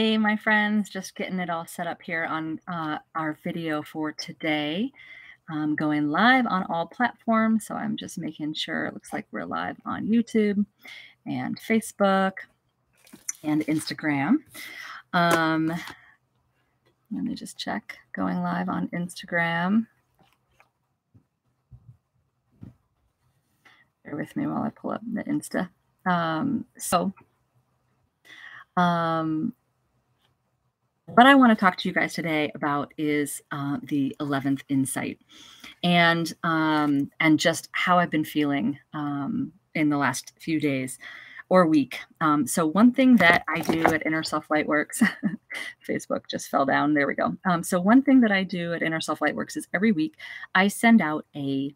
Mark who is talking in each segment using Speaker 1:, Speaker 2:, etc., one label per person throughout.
Speaker 1: Hey, my friends, just getting it all set up here on uh, our video for today. Um, going live on all platforms. So I'm just making sure it looks like we're live on YouTube and Facebook and Instagram. Um, let me just check going live on Instagram. Bear with me while I pull up the Insta. Um, so, um, what I want to talk to you guys today about is uh, the 11th insight and um, and just how I've been feeling um, in the last few days or week. Um, so one thing that I do at Inner Self Lightworks, Facebook just fell down. There we go. Um, so one thing that I do at Inner Self Lightworks is every week I send out a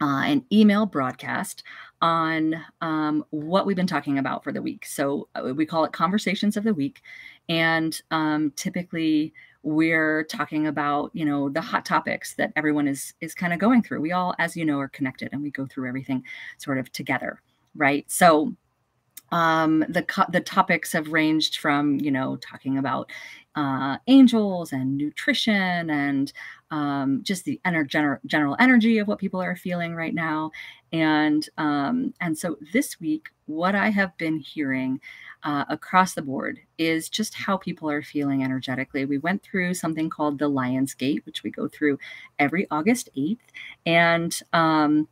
Speaker 1: uh, an email broadcast on um, what we've been talking about for the week. So uh, we call it Conversations of the Week. And um, typically, we're talking about you know the hot topics that everyone is is kind of going through we all as you know are connected and we go through everything sort of together right so um, the the topics have ranged from you know talking about uh, angels and nutrition and um, just the ener- gener- general energy of what people are feeling right now. And um, and so this week what i have been hearing uh, across the board is just how people are feeling energetically. We went through something called the lion's gate which we go through every august 8th and um,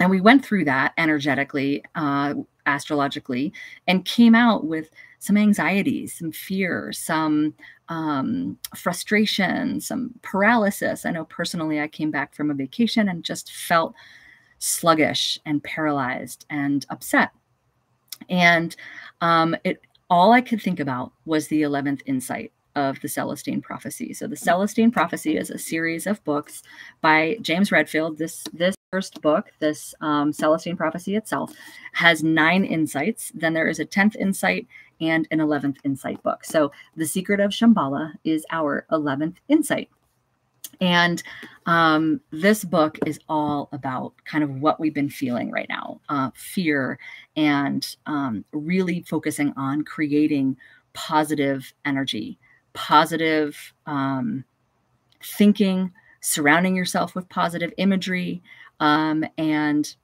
Speaker 1: and we went through that energetically uh, astrologically and came out with some anxieties some fear some um, frustration some paralysis i know personally i came back from a vacation and just felt sluggish and paralyzed and upset and um, it all i could think about was the 11th insight of the Celestine Prophecy. So the Celestine Prophecy is a series of books by James Redfield. This this first book, this um, Celestine Prophecy itself, has nine insights. Then there is a tenth insight and an eleventh insight book. So the Secret of Shambhala is our eleventh insight. And um, this book is all about kind of what we've been feeling right now uh, fear and um, really focusing on creating positive energy positive um, thinking, surrounding yourself with positive imagery, um, and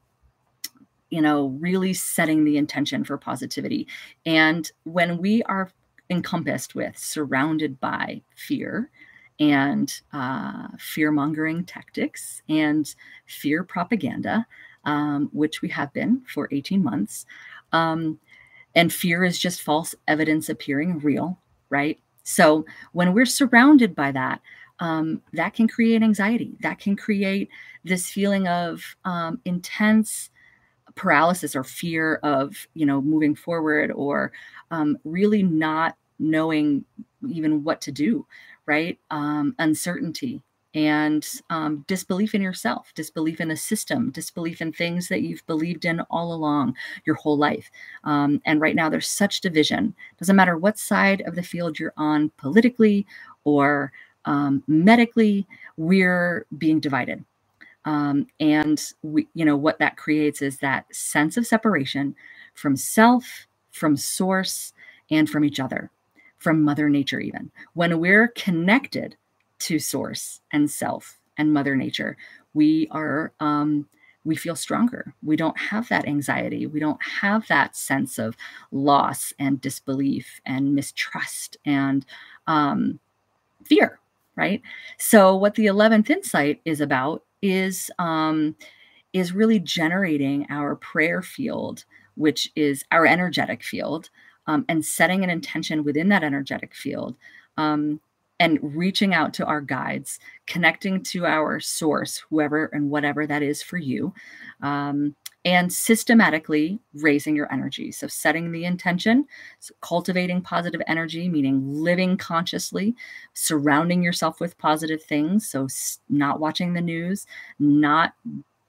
Speaker 1: you know, really setting the intention for positivity. And when we are encompassed with, surrounded by fear and uh, fear mongering tactics and fear propaganda, um, which we have been for 18 months. Um, and fear is just false evidence appearing real, right? So when we're surrounded by that, um, that can create anxiety. That can create this feeling of um, intense paralysis or fear of, you know, moving forward or um, really not knowing even what to do, right? Um, uncertainty and um, disbelief in yourself, disbelief in the system, disbelief in things that you've believed in all along your whole life. Um, and right now, there's such division. Doesn't matter what side of the field you're on politically or um, medically, we're being divided. Um, and we, you know, what that creates is that sense of separation from self, from source, and from each other, from Mother Nature, even. When we're connected to source and self and mother nature we are um, we feel stronger we don't have that anxiety we don't have that sense of loss and disbelief and mistrust and um, fear right? So what the 11th insight is about is um, is really generating our prayer field which is our energetic field um, and setting an intention within that energetic field um, and reaching out to our guides, connecting to our source, whoever and whatever that is for you, um, and systematically raising your energy. So, setting the intention, cultivating positive energy, meaning living consciously, surrounding yourself with positive things. So, not watching the news, not,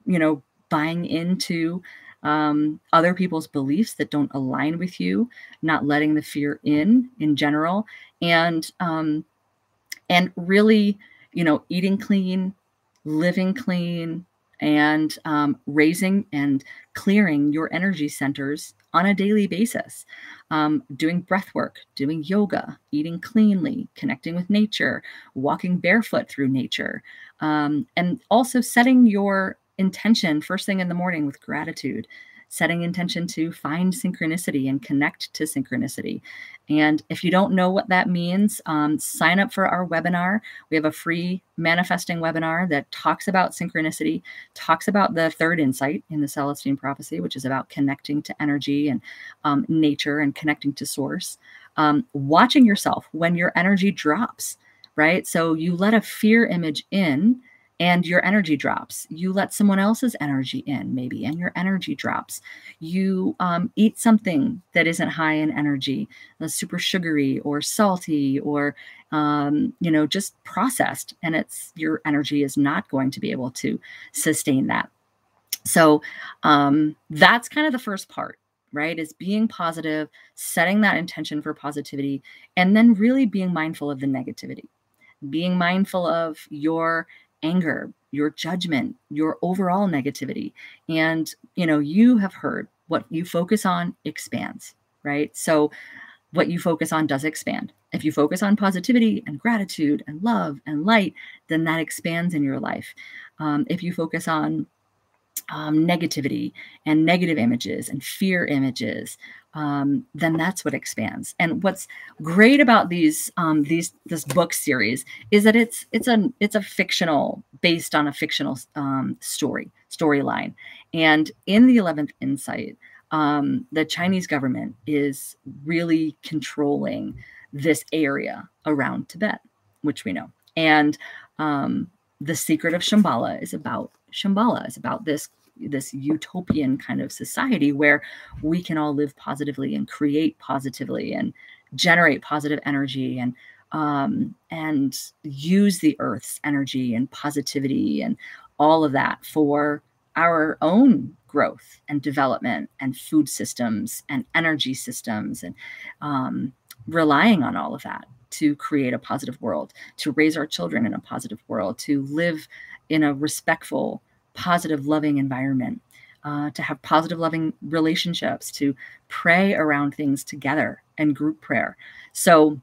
Speaker 1: you know, buying into um, other people's beliefs that don't align with you, not letting the fear in in general, and um, and really, you know, eating clean, living clean, and um, raising and clearing your energy centers on a daily basis. Um, doing breath work, doing yoga, eating cleanly, connecting with nature, walking barefoot through nature, um, and also setting your intention first thing in the morning with gratitude setting intention to find synchronicity and connect to synchronicity. And if you don't know what that means, um, sign up for our webinar. We have a free manifesting webinar that talks about synchronicity, talks about the third insight in the Celestine prophecy, which is about connecting to energy and um, nature and connecting to source. Um, watching yourself when your energy drops, right? So you let a fear image in and your energy drops. You let someone else's energy in, maybe, and your energy drops. You um, eat something that isn't high in energy, that's super sugary or salty or um, you know just processed, and it's your energy is not going to be able to sustain that. So um, that's kind of the first part right? Is being positive, setting that intention for positivity, and then really being mindful of the negativity, being mindful of your anger, your judgment, your overall negativity. And, you know, you have heard what you focus on expands, right? So, what you focus on does expand. If you focus on positivity and gratitude and love and light, then that expands in your life. Um, if you focus on um, negativity and negative images and fear images, um, then that's what expands. And what's great about these um, these this book series is that it's it's a it's a fictional based on a fictional um, story storyline. And in the Eleventh Insight, um, the Chinese government is really controlling this area around Tibet, which we know. And um, the secret of Shambhala is about Shambhala is about this this utopian kind of society where we can all live positively and create positively and generate positive energy and um, and use the earth's energy and positivity and all of that for our own growth and development and food systems and energy systems and um, relying on all of that to create a positive world to raise our children in a positive world to live in a respectful positive, loving environment, uh, to have positive, loving relationships, to pray around things together and group prayer. So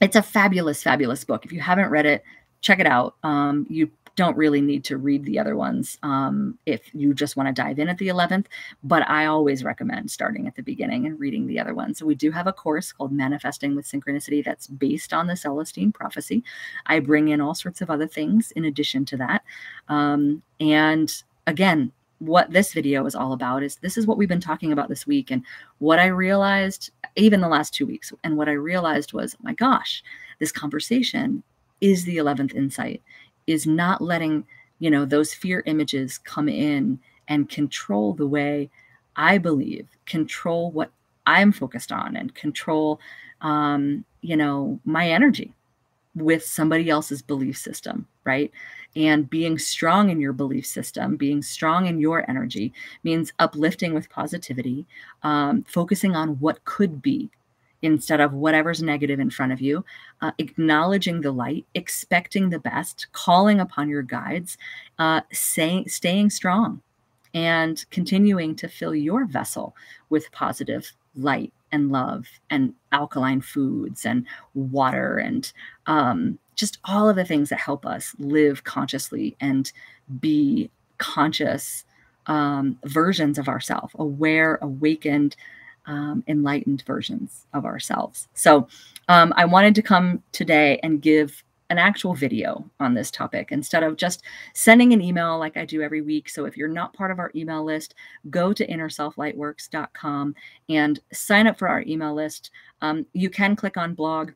Speaker 1: it's a fabulous, fabulous book. If you haven't read it, check it out. Um, you don't really need to read the other ones um, if you just want to dive in at the 11th. But I always recommend starting at the beginning and reading the other ones. So we do have a course called Manifesting with Synchronicity that's based on the Celestine prophecy. I bring in all sorts of other things in addition to that. Um, and again, what this video is all about is this is what we've been talking about this week and what i realized even the last two weeks and what i realized was my gosh this conversation is the 11th insight is not letting you know those fear images come in and control the way i believe control what i'm focused on and control um, you know my energy with somebody else's belief system right? And being strong in your belief system being strong in your energy means uplifting with positivity um, focusing on what could be instead of whatever's negative in front of you, uh, acknowledging the light, expecting the best, calling upon your guides, uh, staying strong, and continuing to fill your vessel with positive light and love and alkaline foods and water and um, just all of the things that help us live consciously and be conscious um, versions of ourselves, aware, awakened, um, enlightened versions of ourselves. So um, I wanted to come today and give an actual video on this topic instead of just sending an email like I do every week. So if you're not part of our email list, go to innerselflightworks.com and sign up for our email list. Um, you can click on blog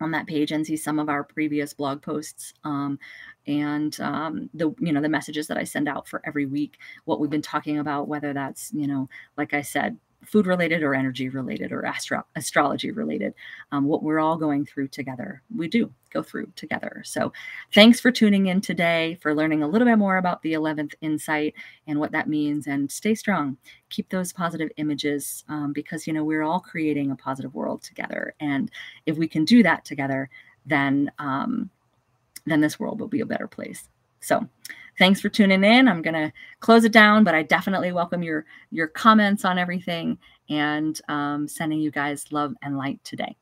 Speaker 1: on that page and see some of our previous blog posts um, and um, the you know the messages that I send out for every week. What we've been talking about, whether that's you know like I said food related or energy related or astro- astrology related, um, what we're all going through together. We do go through together. So, thanks for tuning in today, for learning a little bit more about the 11th insight and what that means. And stay strong. Keep those positive images um, because, you know, we're all creating a positive world together. And if we can do that together, then, um, then this world will be a better place. So, thanks for tuning in. I'm going to close it down, but I definitely welcome your your comments on everything and um, sending you guys love and light today.